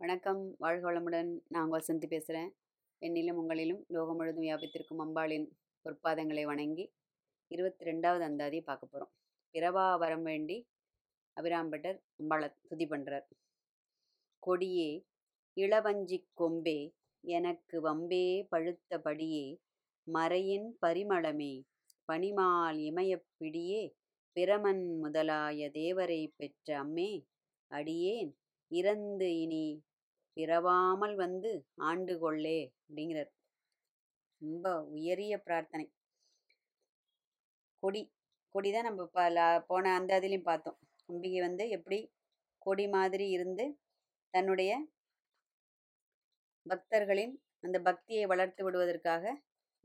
வணக்கம். வாழ்க வளமுடன். நான் உங்கள் சந்தி பேசுகிறேன் என்னிலும் உங்களிலும் லோகம் முழுதும் வியாபித்திருக்கும் அம்பாளின் பொற்பாதங்களை வணங்கி இருபத்தி ரெண்டாவது அந்தாதியை பார்க்க போகிறோம் பிறவா வரம் வேண்டி அபிராம்பட்டர் அம்பாளை துதி பண்ணுறார் கொடியே இளவஞ்சிக் கொம்பே எனக்கு வம்பே பழுத்த படியே மறையின் பரிமளமே பனிமால் இமயப் பிடியே பிரமன் முதலாய தேவரை பெற்ற அம்மே அடியேன் இறந்து இனி பிறவாமல் வந்து ஆண்டு கொள்ளே அப்படிங்கிறார். ரொம்ப உயரிய பிரார்த்தனை. கொடி கொடி தான் நம்ம ப போன அந்த அதுலேயும் பார்த்தோம். அம்பிகை வந்து எப்படி கொடி மாதிரி இருந்து தன்னுடைய பக்தர்களின் அந்த பக்தியை வளர்த்து விடுவதற்காக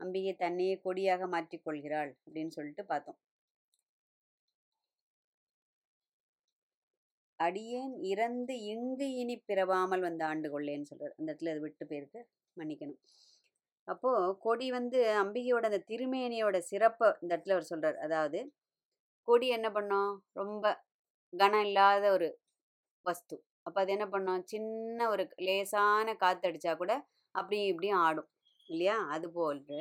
அம்பிகை தன்னையே கொடியாக மாற்றிக்கொள்கிறாள் அப்படின்னு சொல்லிட்டு பார்த்தோம். அடியேன் இறந்து இங்கு இனி பிறவாமல் வந்த ஆண்டு கொள்ளேன்னு சொல்கிறார் அந்த இடத்துல அது விட்டு போயிருக்கு மன்னிக்கணும். அப்போ கொடி வந்து அம்பிகையோட அந்த திருமேனியோட சிறப்பை இந்த இடத்துல அவர் சொல்கிறார் அதாவது கொடி என்ன பண்ணோம்? ரொம்ப கனம் இல்லாத ஒரு வஸ்து. அப்போ அது என்ன பண்ணோம்? சின்ன ஒரு லேசான காத்தடிச்சா கூட அப்படியும் இப்படியும் ஆடும் இல்லையா? அது போன்று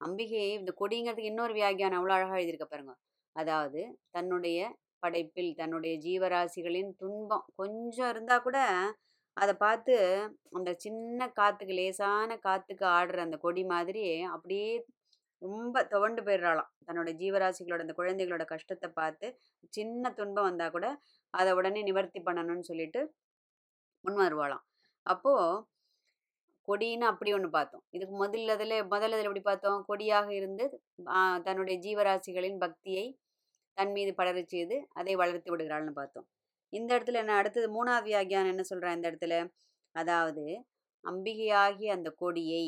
அம்பிகை இந்த கொடிங்கிறதுக்கு இன்னொரு வியாக்கியானம் அவ்வளோ அழகாக எழுதியிருக்க பாருங்க. அதாவது தன்னுடைய படைப்பில் தன்னுடைய ஜீவராசிகளின் துன்பம். கொஞ்சம் இருந்தால் கூட அதை பார்த்து அந்த சின்ன காற்றுக்கு லேசான காற்றுக்கு ஆடுற அந்த கொடி மாதிரி அப்படியே ரொம்ப துவண்டு போயிடுறாளாம். தன்னோட ஜீவராசிகளோட அந்த குழந்தைகளோட கஷ்டத்தை பார்த்து சின்ன துன்பம் வந்தால் கூட அதை உடனே நிவர்த்தி பண்ணணும்னு சொல்லிட்டு முன் வருவாளாம் அப்போது கொடின்னு அப்படி ஒன்று பார்த்தோம். இதுக்கு முதல்ல இதில் முதல்ல இதில் எப்படி பார்த்தோம்? கொடியாக இருந்து தன்னுடைய ஜீவராசிகளின் பக்தியை தன் மீது படரச் செய்து அதை வளர்த்து விடுகிறாள்னு பார்த்தோம். இந்த இடத்துல என்ன அடுத்தது மூணாவது வியாகியான் என்ன சொல்கிறேன் இந்த இடத்துல? அதாவது அம்பிகையாகிய அந்த கொடியை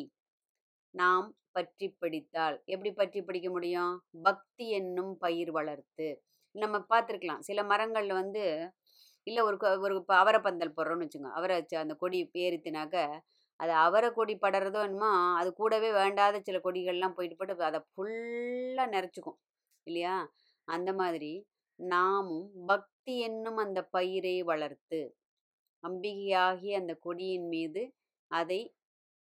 நாம் பற்றி பிடித்தால் எப்படி பற்றி பிடிக்க முடியும்? பக்தி என்னும் பயிர் வளர்த்து. நம்ம பார்த்துருக்கலாம் சில மரங்களில் வந்து இல்லை ஒரு ஒரு இப்போ அவரை பந்தல் போடுறோம்னு வச்சுங்க அவரை வச்சு அந்த கொடி ஏறித்தினாக்க அது அவரை கொடி படுறதோ என்னமோ அது கூடவே வேண்டாத சில கொடிகள்லாம் போயிட்டு போட்டு அதை ஃபுல்லாக நிறச்சிக்கும் இல்லையா? அந்த மாதிரி நாமும் பக்தி என்னும் அந்த பயிரை வளர்த்து அம்பிகையாகி அந்த கொடியின் மீது அதை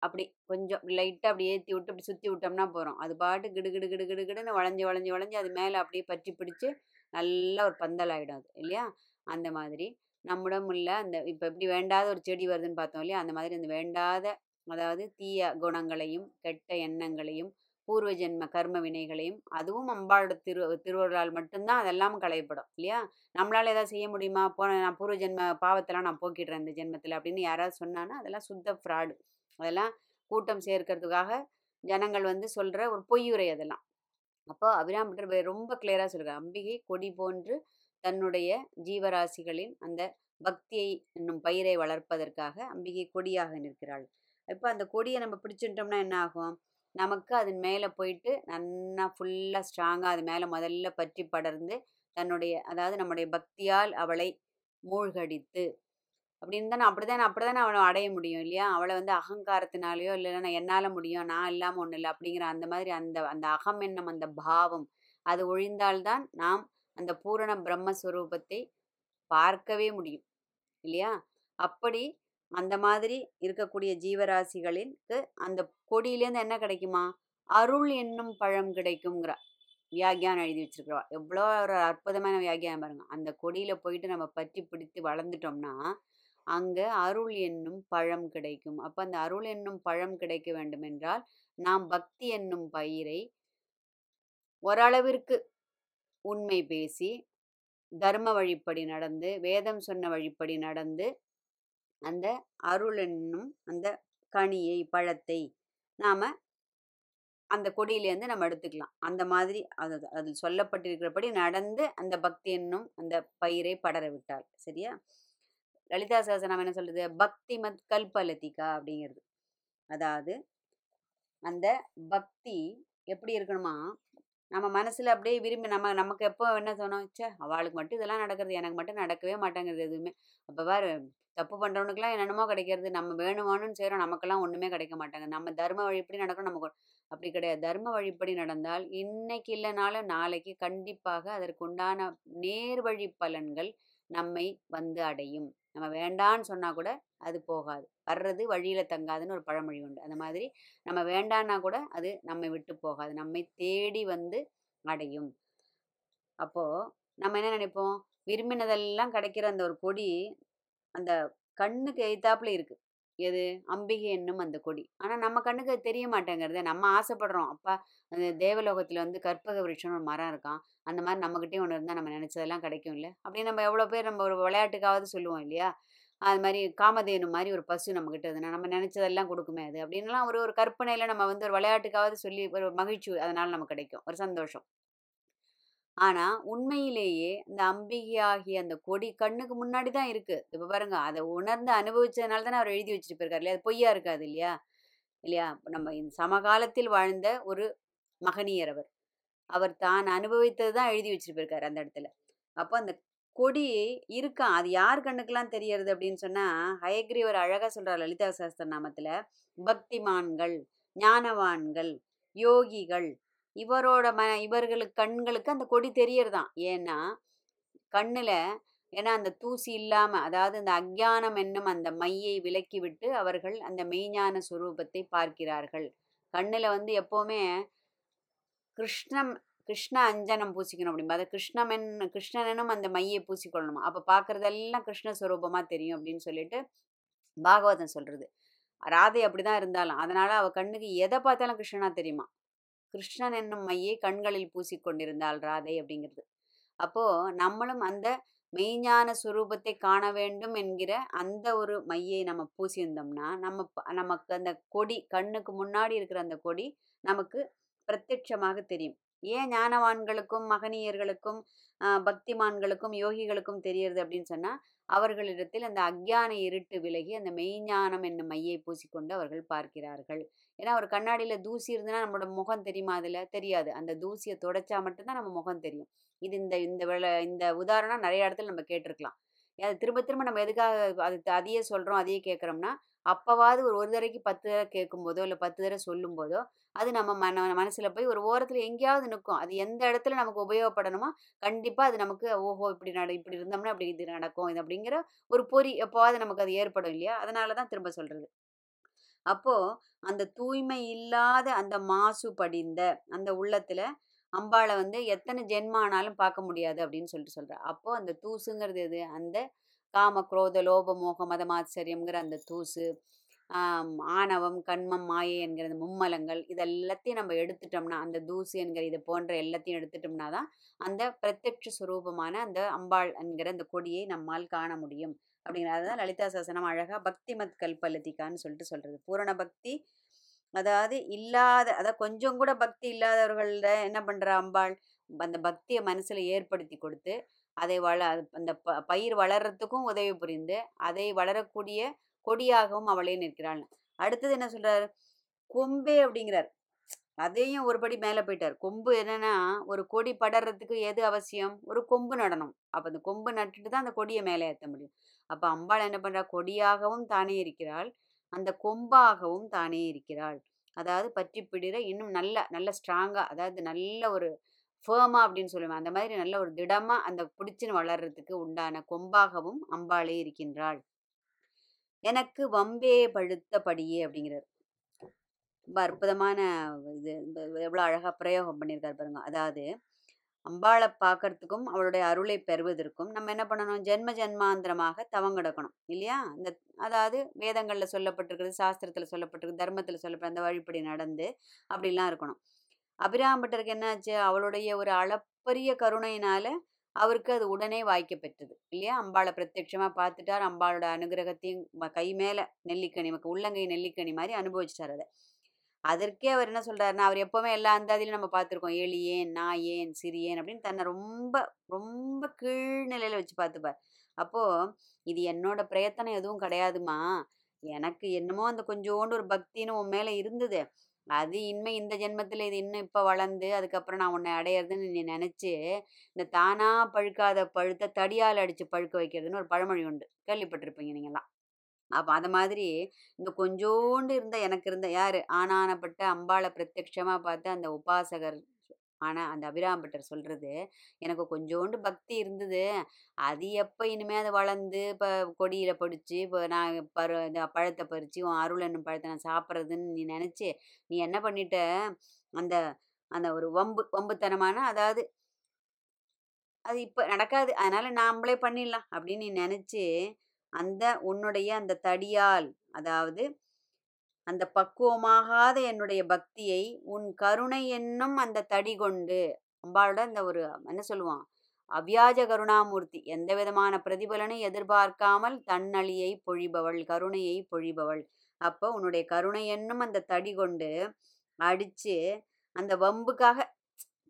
அப்படி கொஞ்சம் லைட்டாக அப்படி ஏற்றி விட்டு அப்படி சுற்றி விட்டோம்னா போகிறோம் அது பாட்டு கிடு கிடு கிடு கிடு கிடுன்னு வளைஞ்சு வளைஞ்சு வளைஞ்சு அது மேலே அப்படியே பற்றி பிடிச்சி நல்லா ஒரு பந்தல் ஆகிடும் அது இல்லையா? அந்த மாதிரி நம்மிடம் உள்ள அந்த இப்போ எப்படி வேண்டாத ஒரு செடி வருதுன்னு பார்த்தோம் இல்லையா? அந்த மாதிரி அந்த வேண்டாத அதாவது தீய குணங்களையும் கெட்ட எண்ணங்களையும் பூர்வ ஜென்ம கர்ம வினைகளையும் அதுவும் அம்பாளோட திரு திருவருளால் மட்டும்தான் அதெல்லாம் களையப்படும் இல்லையா? நம்மளால் ஏதாவது செய்ய முடியுமா? போன நான் பூர்வ ஜென்ம பாவத்தெல்லாம் நான் போக்கிடுறேன் இந்த ஜென்மத்தில் அப்படின்னு யாராவது சொன்னான்னா அதெல்லாம் சுத்த ஃப்ராடு. அதெல்லாம் கூட்டம் சேர்க்கறதுக்காக ஜனங்கள் வந்து சொல்கிற ஒரு பொய்யுரை அதெல்லாம். அப்போ அபிராம்பட்டர் ரொம்ப கிளியராக சொல்கிறார் அம்பிகை கொடி போன்று தன்னுடைய ஜீவராசிகளின் அந்த பக்தியை என்னும் பயிரை வளர்ப்பதற்காக அம்பிகை கொடியாக நிற்கிறாள். இப்போ அந்த கொடியை நம்ம பிடிச்சிட்டோம்னா என்ன ஆகும்? நமக்கு அதன் மேலே போயிட்டு நல்லா ஃபுல்லாக ஸ்ட்ராங்காக அது மேலே முதல்ல பற்றி படர்ந்து தன்னுடைய அதாவது நம்முடைய பக்தியால் அவளை மூழ்கடித்து. அப்படின்னு தானே அப்படி தானே அப்படி தானே அவளை அடைய முடியும் இல்லையா? அவளை வந்து அகங்காரத்தினாலேயோ இல்லைன்னா என்னால் முடியும் நான் இல்லாமல் ஒன்றும் இல்லை அப்படிங்கிற அந்த மாதிரி அந்த அந்த அகம் எண்ணம் அந்த பாவம் அது ஒழிந்தால்தான் நாம் அந்த பூரண பிரம்மஸ்வரூபத்தை பார்க்கவே முடியும் இல்லையா? அப்படி அந்த மாதிரி இருக்கக்கூடிய ஜீவராசிகளுக்கு அந்த கொடியிலேருந்து என்ன கிடைக்குமா? அருள் என்னும் பழம் கிடைக்குங்கிற வியாக்கியானம் எழுதி வச்சிருக்கிறோம் எவ்வளோ ஒரு அற்புதமான வியாக்கியானம் பாருங்க. அந்த கொடியில போயிட்டு நம்ம பற்றி பிடித்து வளர்ந்துட்டோம்னா அங்கே அருள் என்னும் பழம் கிடைக்கும். அப்போ அந்த அருள் என்னும் பழம் கிடைக்க வேண்டும் என்றால் நாம் பக்தி என்னும் பயிரை ஓரளவிற்கு உண்மை பேசி தர்ம வழிப்படி நடந்து வேதம் சொன்ன வழிப்படி நடந்து அந்த அருள் என்னும் அந்த கனியை பழத்தை நாம அந்த கொடியிலேருந்து நம்ம எடுத்துக்கலாம். அந்த மாதிரி அது அதில் சொல்லப்பட்டிருக்கிறபடி நடந்து அந்த பக்தி என்னும் அந்த பயிரை படர விட்டாள் சரியா? லலிதா சகசனம் என்ன சொல்றது பக்தி மத் கல்பலதிகா அப்படிங்கிறது. அதாவது அந்த பக்தி எப்படி இருக்கணுமா? நம்ம மனசில் அப்படியே விரும்பி நம்ம நமக்கு எப்போ என்ன தோணும்? சே அவளுக்கு மட்டும் இதெல்லாம் நடக்கிறது எனக்கு மட்டும் நடக்கவே மாட்டேங்கிறது எதுவுமே. அப்போ பாரு தப்பு பண்ணுறவனுக்குலாம் என்னென்னமோ கிடைக்கிறது. நம்ம வேணும் செய்கிறோம் நமக்கெல்லாம் ஒன்றுமே கிடைக்க மாட்டாங்க நம்ம தர்ம வழிப்படி நடக்கணும்? நமக்கு அப்படி கிடையாது. தர்ம வழிப்படி நடந்தால் இன்னைக்கு இல்லைனாலும் நாளைக்கு கண்டிப்பாக அதற்கு உண்டான நேர்வழி பலன்கள் நம்மை வந்து அடையும். நம்ம வேண்டான்னு சொன்னால் கூட அது போகாது. வர்றது வழியில் தங்காதுன்னு ஒரு பழமொழி உண்டு. அந்த மாதிரி நம்ம வேண்டான்னா கூட அது நம்மை விட்டு போகாது. நம்மை தேடி வந்து அடையும். அப்போது நம்ம என்ன நினைப்போம்? விரும்பினதெல்லாம் கிடைக்கிற அந்த ஒரு கொடி அந்த கண்ணுக்கு எய்த்தாப்புல இருக்கு. எது? அம்பிகை என்னும் அந்த கொடி. ஆனால் நம்ம கண்ணுக்கு அது தெரிய மாட்டேங்கிறது. நம்ம ஆசைப்படுறோம். அப்பா அந்த தேவலோகத்தில் வந்து கற்பக விருட்சம்னு ஒரு மரம் இருக்கான் அந்த மாதிரி நம்மக்கிட்டே ஒன்று இருந்தால் நம்ம நினச்சதெல்லாம் கிடைக்கும் இல்லை அப்படி நம்ம எவ்வளோ பேர் நம்ம ஒரு விளையாட்டுக்காவது சொல்லுவோம் இல்லையா? அது மாதிரி காமதேனு மாதிரி ஒரு பசு நம்மக்கிட்ட இருந்ததுன்னா நம்ம நினச்சதெல்லாம் கொடுக்குமே அது அப்படின்லாம் ஒரு ஒரு கற்பனையில் நம்ம வந்து ஒரு விளையாட்டுக்காவது சொல்லி ஒரு மகிழ்ச்சி அதனால் நமக்கு கிடைக்கும். ஒரு சந்தோஷம். ஆனால் உண்மையிலேயே இந்த அம்பிகையாகிய அந்த கொடி கண்ணுக்கு முன்னாடி தான் இருக்குது இப்போ பாருங்க அதை உணர்ந்து அனுபவிச்சதுனால தானே அவர் எழுதி வச்சுட்டு போயிருக்காரு இல்லையா? அது பொய்யா இருக்காது இல்லையா? இல்லையா? நம்ம இந்த சமகாலத்தில் வாழ்ந்த ஒரு மகனியர் அவர். அவர் தான் அனுபவித்தது தான் எழுதி வச்சுட்டு போயிருக்காரு அந்த இடத்துல. அப்போ அந்த கொடி இருக்கான் அது யார் கண்ணுக்கெல்லாம் தெரியறது அப்படின்னு சொன்னால் ஹயக்ரீவர் அழகாக சொல்கிறார் லலிதா சாஸ்திர நாமத்தில் பக்திமான்கள் ஞானவான்கள் யோகிகள் இவரோட ம இவர்களுக்கு கண்களுக்கு அந்த கொடி தெரியறதான் ஏன்னா கண்ணில் ஏன்னா அந்த தூசி இல்லாமல் அதாவது அந்த அக்ஞானம் என்னும் அந்த மையை விலக்கி விட்டு அவர்கள் அந்த மெய்ஞான சுரூபத்தை பார்க்கிறார்கள். கண்ணில் வந்து எப்போவுமே கிருஷ்ணம் கிருஷ்ண அஞ்சனம் பூசிக்கணும் அப்படிம்பா. அதை கிருஷ்ணமென் கிருஷ்ணனும் அந்த மையை பூசிக்கொள்ளணும். அப்போ பார்க்குறதெல்லாம் கிருஷ்ணஸ்வரூபமாக தெரியும் அப்படின்னு சொல்லிட்டு பாகவதம் சொல்கிறது ராதை அப்படி தான் இருந்தாலும் அதனால் அவள் கண்ணுக்கு எதை பார்த்தாலும் கிருஷ்ணனா தெரியுமா? கிருஷ்ணன் என்னும் மையை கண்களில் பூசிக்கொண்டிருந்தாள் ராதை அப்படிங்கிறது. அப்போது நம்மளும் அந்த மெய்ஞான சுரூபத்தை காண வேண்டும் என்கிற அந்த ஒரு மையை நம்ம பூசியிருந்தோம்னா நம்ம நமக்கு அந்த கொடி கண்ணுக்கு முன்னாடி இருக்கிற அந்த கொடி நமக்கு பிரத்யட்சமாக தெரியும். ஏன் ஞானவான்களுக்கும் மகனியர்களுக்கும் பக்திமான்களுக்கும் யோகிகளுக்கும் தெரியறது அப்படின்னு சொன்னால் அவர்களிடத்தில் அந்த அக்ஞான இருட்டு விலகி அந்த மெய்ஞானம் என்னும் மையை பூசிக்கொண்டு அவர்கள் பார்க்கிறார்கள். ஏன்னா ஒரு கண்ணாடியில் தூசி இருந்ததுன்னா நம்மளோட முகம் தெரியுமா அதில்? தெரியாது. அந்த தூசியை தொடச்சா மட்டும்தான் நம்ம முகம் தெரியும். இது இந்த இந்த வேலை இந்த உதாரணம் நிறைய இடத்துல நம்ம கேட்டிருக்கலாம். அது திரும்ப திரும்ப நம்ம எதுக்காக அது அதையே சொல்கிறோம் அதையே கேட்குறோம்னா அப்போவாது ஒரு ஒரு தடவைக்கு பத்து தடவை கேட்கும்போதோ இல்லை பத்து தடவை சொல்லும்போதோ அது நம்ம மன மனசில் போய் ஒரு ஓரத்தில் எங்கேயாவது நிற்கும். அது எந்த இடத்துல நமக்கு உபயோகப்படணுமோ கண்டிப்பாக அது நமக்கு ஓஹோ! இப்படி நட இப்படி இருந்தோம்னா அப்படி இது நடக்கும் இது அப்படிங்கிற ஒரு பொறி எப்போவாது நமக்கு அது ஏற்படும் இல்லையா? அதனால தான் திரும்ப சொல்கிறது அப்போது அந்த தூய்மை இல்லாத அந்த மாசு படிந்த அந்த உள்ளத்தில் அம்பாளை வந்து எத்தனை ஜென்மானாலும் பார்க்க முடியாது அப்படின்னு சொல்லிட்டு சொல்கிறா அப்போது அந்த தூசுங்கிறது எது? அந்த காம குரோத லோப மோக மதமாச்சரியங்கிற அந்த தூசு ஆணவம் கண்மம் மாயை என்கிற அந்த மும்மலங்கள் இதெல்லாத்தையும் நம்ம எடுத்துட்டோம்னா அந்த தூசு என்கிற இது போன்ற எல்லாத்தையும் எடுத்துட்டோம்னா தான் அந்த பிரத்யட்ச சுரூபமான அந்த அம்பாள் என்கிற அந்த கொடியை நம்மால் காண முடியும். அப்படிங்கிறது தான் லலிதா சாசனம் அழகாக பக்தி மத் கல்பலதிகான்னு சொல்லிட்டு சொல்கிறது பூரண பக்தி அதாவது இல்லாத அதாவது கொஞ்சம் கூட பக்தி இல்லாதவர்கள என்ன பண்ணுற அம்பாள் அந்த பக்தியை மனசில் ஏற்படுத்தி கொடுத்து அதை வள அந்த ப பயிர் வளர்றதுக்கும் உதவி புரிந்து அதை வளரக்கூடிய கொடியாகவும் அவளே நிற்கிறாள். அடுத்தது என்ன சொல்றார்? கொம்பே அப்படிங்கிறார். அதையும் ஒரு படி மேலே போயிட்டார். கொம்பு என்னன்னா ஒரு கொடி படறதுக்கு எது அவசியம்? ஒரு கொம்பு நடணும். அப்போ அந்த கொம்பு நட்டுட்டு தான் அந்த கொடியை மேலே ஏற்ற முடியும். அப்போ அம்பாள் என்ன பண்ணுறா கொடியாகவும் தானே இருக்கிறாள். அந்த கொம்பாகவும் தானே இருக்கிறாள். அதாவது பற்றி பிடிற இன்னும் நல்ல நல்ல ஸ்ட்ராங்காக அதாவது நல்ல ஒரு ஃபேமா அப்படின்னு சொல்லுவேன். அந்த மாதிரி நல்ல ஒரு திடமாக அந்த பிடிச்சின்னு வளர்றதுக்கு உண்டான கொம்பாகவும் அம்பாளே இருக்கின்றாள். எனக்கு வம்பே பழுத்தபடியே அப்படிங்கிறார். ரொம்ப அற்புதமான இது. எவ்வளோ அழகாக பிரயோகம் பண்ணியிருக்காரு பாருங்க. அதாவது அம்பாளை பார்க்கறதுக்கும் அவளுடைய அருளை பெறுவதற்கும் நம்ம என்ன பண்ணணும்? ஜென்ம ஜென்மாந்திரமாக தவங்கெடுக்கணும். இல்லையா? இந்த அதாவது வேதங்களில் சொல்லப்பட்டிருக்கிறது சாஸ்திரத்தில் சொல்லப்பட்டிருக்கு தர்மத்தில் சொல்லப்பட்ட அந்த வழிப்படி நடந்து அப்படிலாம் இருக்கணும். அபிராம்பட்டருக்கு என்னாச்சு? அவளுடைய ஒரு அளப்பரிய கருணையினால அவருக்கு அது உடனே வாய்க்க பெற்றது இல்லையா? அம்பாளை பிரத்யட்சமாக பார்த்துட்டார் அம்பாளோட அனுகிரகத்தையும் கை மேலே நெல்லிக்கனி நமக்கு உள்ளங்கை நெல்லிக்கனி மாதிரி அனுபவிச்சிட்டார் அதை. அதற்கே அவர் என்ன சொல்கிறாருன்னா அவர் எப்போவுமே எல்லா அந்தாதிலையும் நம்ம பார்த்துருக்கோம் ஏழு ஏன் நான் ஏன் சிறியேன் அப்படின்னு தன்னை ரொம்ப ரொம்ப கீழ்நிலையில் வச்சு பார்த்துப்பார் அப்போது இது என்னோட பிரயத்தனம் எதுவும் கிடையாதுமா எனக்கு என்னமோ அந்த கொஞ்சோண்டு ஒரு பக்தின்னு உன் மேலே இருந்தது. அது இன்மை இந்த ஜென்மத்தில் இது இன்னும் இப்போ வளர்ந்து அதுக்கப்புறம் நான் உன்னை அடையிறதுன்னு நீ நினச்சி இந்த தானா பழுக்காத பழுத்த தடியால் அடித்து பழுக்க வைக்கிறதுன்னு ஒரு பழமொழி உண்டு. கேள்விப்பட்டிருப்பீங்க நீங்களாம் அப்போ அது மாதிரி இந்த கொஞ்சோண்டு இருந்த எனக்கு இருந்த யார்? ஆனானப்பட்ட அம்பாளை பிரத்யட்சமாக பார்த்து அந்த உபாசகர் ஆனால் அந்த அபிராம்பட்டர் சொல்கிறது எனக்கு கொஞ்சோண்டு பக்தி இருந்தது. அது எப்போ இனிமே அது வளர்ந்து இப்போ கொடியில் பிடிச்சி இப்போ நான் பரு இந்த பழத்தை பறித்து உன் அருள் என்னும் பழத்தை நான் சாப்பிட்றதுன்னு நீ நினச்சி நீ என்ன பண்ணிட்ட? அந்த அந்த ஒரு வம்பு வம்புத்தனமான அதாவது அது இப்போ நடக்காது அதனால் நாம்ளே பண்ணிடலாம் அப்படின்னு நீ நினச்சி அந்த உன்னுடைய அந்த தடியால் அதாவது அந்த பக்குவமாகாத என்னுடைய பக்தியை உன் கருணை என்னும் அந்த தடி கொண்டு அம்பாளோட இந்த ஒரு என்ன சொல்லுவான்? அவ்யாஜ கருணாமூர்த்தி. எந்த விதமான பிரதிபலனை எதிர்பார்க்காமல் தன்னழியை பொழிபவள் கருணையை பொழிபவள். அப்போ உன்னுடைய கருணை என்னும் அந்த தடி கொண்டு அடிச்சு அந்த வம்புக்காக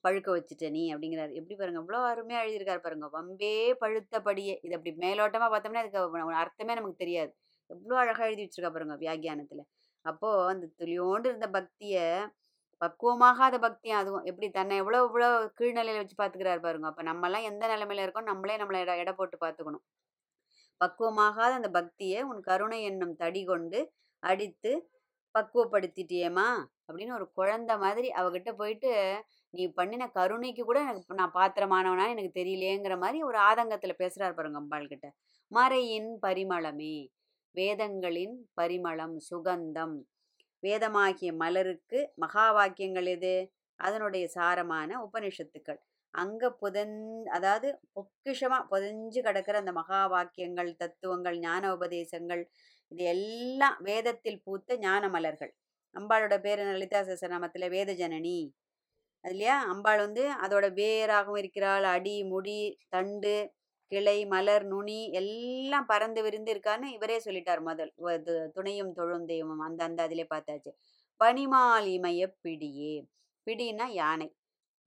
பழுக்க வச்சுட்ட நீ அப்படிங்கிறாரு. எப்படி பாருங்க இவ்வளோ அருமையாக எழுதியிருக்காரு பாருங்க. வம்பே பழுத்தபடியே. இது அப்படி மேலோட்டமாக பார்த்தோம்னா அதுக்கு அர்த்தமே நமக்கு தெரியாது. எவ்வளோ அழகாக எழுதி வச்சிருக்கா பாருங்க வியாக்கியானத்தில். அப்போது அந்த துளியோண்டு இருந்த பக்தியை பக்குவமாகாத பக்தியும் அதுவும். எப்படி தன்னை எவ்வளோ இவ்வளோ கீழ்நிலையில வச்சு பார்த்துக்கிறாரு பாருங்க. அப்போ நம்மலாம் எந்த நிலைமையில இருக்கோம்? நம்மளே நம்மளை எடை இட போட்டு பார்த்துக்கணும். பக்குவமாகாத அந்த பக்தியை உன் கருணை என்னும் தடி கொண்டு அடித்து பக்குவப்படுத்திட்டியேமா அப்படின்னு ஒரு குழந்தை மாதிரி அவகிட்ட போயிட்டு நீ பண்ணின கருணைக்கு கூட எனக்கு நான் பாத்திரமானவனா? எனக்கு தெரியலேங்கிற மாதிரி ஒரு ஆதங்கத்தில் பேசுகிறார் பாருங்க அம்பாள் கிட்ட மறையின் பரிமளமே வேதங்களின் பரிமளம் சுகந்தம். வேதமாகிய மலருக்கு மகா வாக்கியங்கள் எது? அதனுடைய சாரமான உபனிஷத்துக்கள். அங்கே புதன் அதாவது பொக்கிஷமாக புதஞ்சு கிடக்கிற அந்த மகா வாக்கியங்கள் தத்துவங்கள் ஞான உபதேசங்கள் இது எல்லாம் வேதத்தில் பூத்த ஞான மலர்கள். அம்பாளோட பேர் லலிதா சசநாமத்தில் வேத ஜனனி. இல்லையா? அம்பாள் வந்து அதோட வேராகவும் இருக்கிறாள். அடி முடி தண்டு கிளை மலர் நுனி எல்லாம் பறந்து விருந்து இருக்கான்னு இவரே சொல்லிட்டார் முதல். துணையும் தொழும் தெய்வம் அந்த அந்த அதிலே பார்த்தாச்சு. பனிமால் இமய பிடியே. பிடின்னா யானை.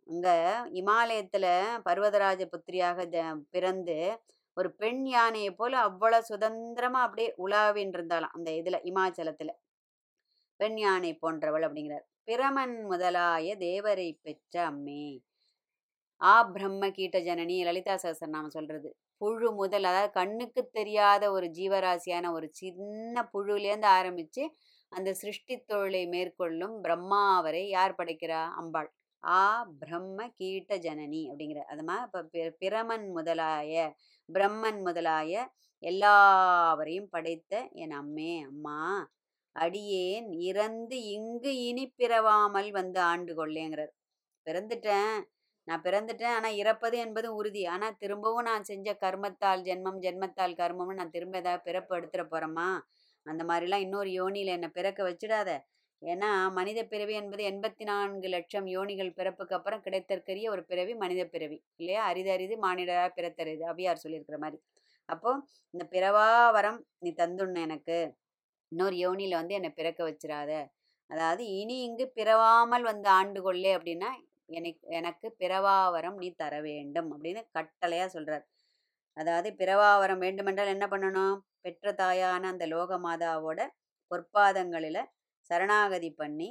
அங்கே இமாலயத்தில் பர்வதராஜ புத்திரியாக பிறந்து ஒரு பெண் யானையை போல அவ்வளோ சுதந்திரமாக அப்படியே உலாவின் இருந்தாலாம் அந்த இதில் இமாச்சலத்தில். பெண் யானை போன்றவள் அப்படிங்கிறார். பிரமன் முதலாய தேவரை பெற்ற அம்மே ஆ பிரம்ம கீட்ட ஜனனி லலிதா சகசரநாமம் சொல்றது. புழு முதல் அதாவது கண்ணுக்கு தெரியாத ஒரு ஜீவராசியான ஒரு சின்ன புழுலேருந்து ஆரம்பித்து அந்த சிருஷ்டி தொழிலை மேற்கொள்ளும் பிரம்மாவரை யார் படைக்கிறா? அம்பாள். ஆ பிரம்ம கீட்ட ஜனனி அப்படிங்கிற அது மாதிரி இப்போ பிரமன் முதலாய பிரம்மன் முதலாய எல்லாவரையும் படைத்த என் அம்மே அம்மா அடியேன் இறந்து இங்கு இனி பிறவாமல் வந்து ஆண்டு கொள்ளேங்கிறார். பிறந்துட்டேன். நான் பிறந்துட்டேன். ஆனால் இறப்பது என்பது உறுதி. ஆனால் திரும்பவும் நான் செஞ்ச கர்மத்தால் ஜென்மம் ஜென்மத்தால் கர்மம்னு நான் திரும்ப ஏதாவது பிறப்பு எடுத்துட போகிறேம்மா அந்த மாதிரிலாம் இன்னொரு யோனியில் என்னை பிறக்க வச்சிடாத. ஏன்னா மனித பிறவி என்பது எண்பத்தி நான்கு லட்சம் யோனிகள் பிறப்புக்கு அப்புறம் கிடைத்தற்கரிய ஒரு பிறவி மனித பிறவி இல்லையா? அரிது அரிது மானிடராக பிறத்தறிது அபியார் சொல்லியிருக்கிற மாதிரி. அப்போது இந்த பிறவா வரம் நீ தந்துண்ண எனக்கு. இன்னொரு யோனியில் வந்து என்னை பிறக்க வச்சிடாத. அதாவது இனி இங்கு பிறவாமல் வந்து ஆண்டு கொள்ளே அப்படின்னா எனக்கு எனக்கு பிறவாவரம் நீ தர வேண்டும் அப்படின்னு கட்டளையாக சொல்கிறார் அதாவது பிறவாவரம் வேண்டுமென்றால் என்ன பண்ணணும்? பெற்ற தாயான அந்த லோக மாதாவோட பொற்பாதங்களில் சரணாகதி பண்ணி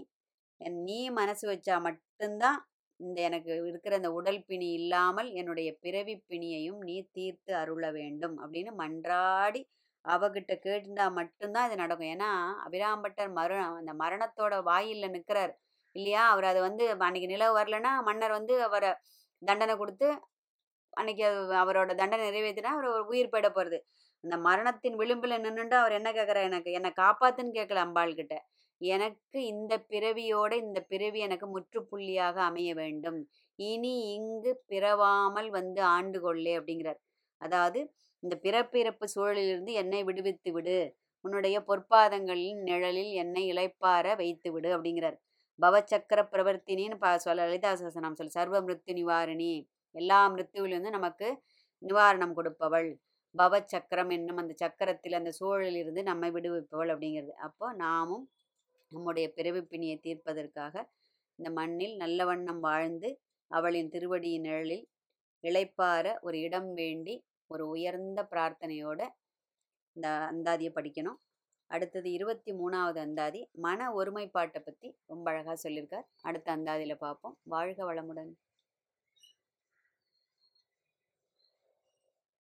நீ மனசு வச்சா மட்டும்தான் இந்த எனக்கு இருக்கிற இந்த உடல் பிணி இல்லாமல் என்னுடைய பிறவி பிணியையும் நீ தீர்த்து அருள வேண்டும் அப்படின்னு மன்றாடி அவகிட்ட கேட்டுட்டா மட்டும்தான் இது நடக்கும். ஏன்னா அபிராம்பட்டர் மரு அந்த மரணத்தோட வாயிலில் நிற்கிறார் இல்லையா? அவர் அதை வந்து அன்னைக்கு நிலவு வரலன்னா மன்னர் வந்து அவரை தண்டனை கொடுத்து அன்னைக்கு அவரோட தண்டனை நிறைவேற்றினா அவர் உயிர் போயிட போகிறது அந்த மரணத்தின் விளிம்பில் நின்றுட்டு அவர் என்ன கேட்குறா எனக்கு என்னை காப்பாத்துன்னு கேட்கல அம்பாள் கிட்ட. எனக்கு இந்த பிறவியோட இந்த பிறவி எனக்கு முற்றுப்புள்ளியாக அமைய வேண்டும். இனி இங்கு பிறவாமல் வந்து ஆண்டு கொள்ளே அப்படிங்கிறார். அதாவது இந்த பிறப்பிறப்பு சூழலிலிருந்து என்னை விடுவித்து விடு. உன்னுடைய பொற்பாதங்களின் நிழலில் என்னை இழைப்பார வைத்து விடு அப்படிங்கிறார். பவச்சக்கர பிரவர்த்தினின்னு பா சொல்ல லலிதா சகசனம் சொல்ல சர்வ மிருத்து நிவாரணி. எல்லா மிருத்துவிலிருந்து நமக்கு நிவாரணம் கொடுப்பவள். பவச்சக்கரம் என்னும் அந்த சக்கரத்தில் அந்த சூழலிலிருந்து நம்மை விடுவிப்பவள் அப்படிங்கிறது. அப்போ நாமும் நம்முடைய பிறவிப்பிணியை தீர்ப்பதற்காக இந்த மண்ணில் நல்ல வண்ணம் வாழ்ந்து அவளின் திருவடியின் நிழலில் இழைப்பார ஒரு இடம் வேண்டி ஒரு உயர்ந்த பிரார்த்தனையோட இந்த அந்தாதியை படிக்கணும். அடுத்தது இருபத்தி மூணாவது அந்தாதி மன ஒருமைப்பாட்டை பற்றி ரொம்ப அழகாக சொல்லியிருக்கார். அடுத்த அந்தாதியில் பார்ப்போம். வாழ்க வளமுடன்.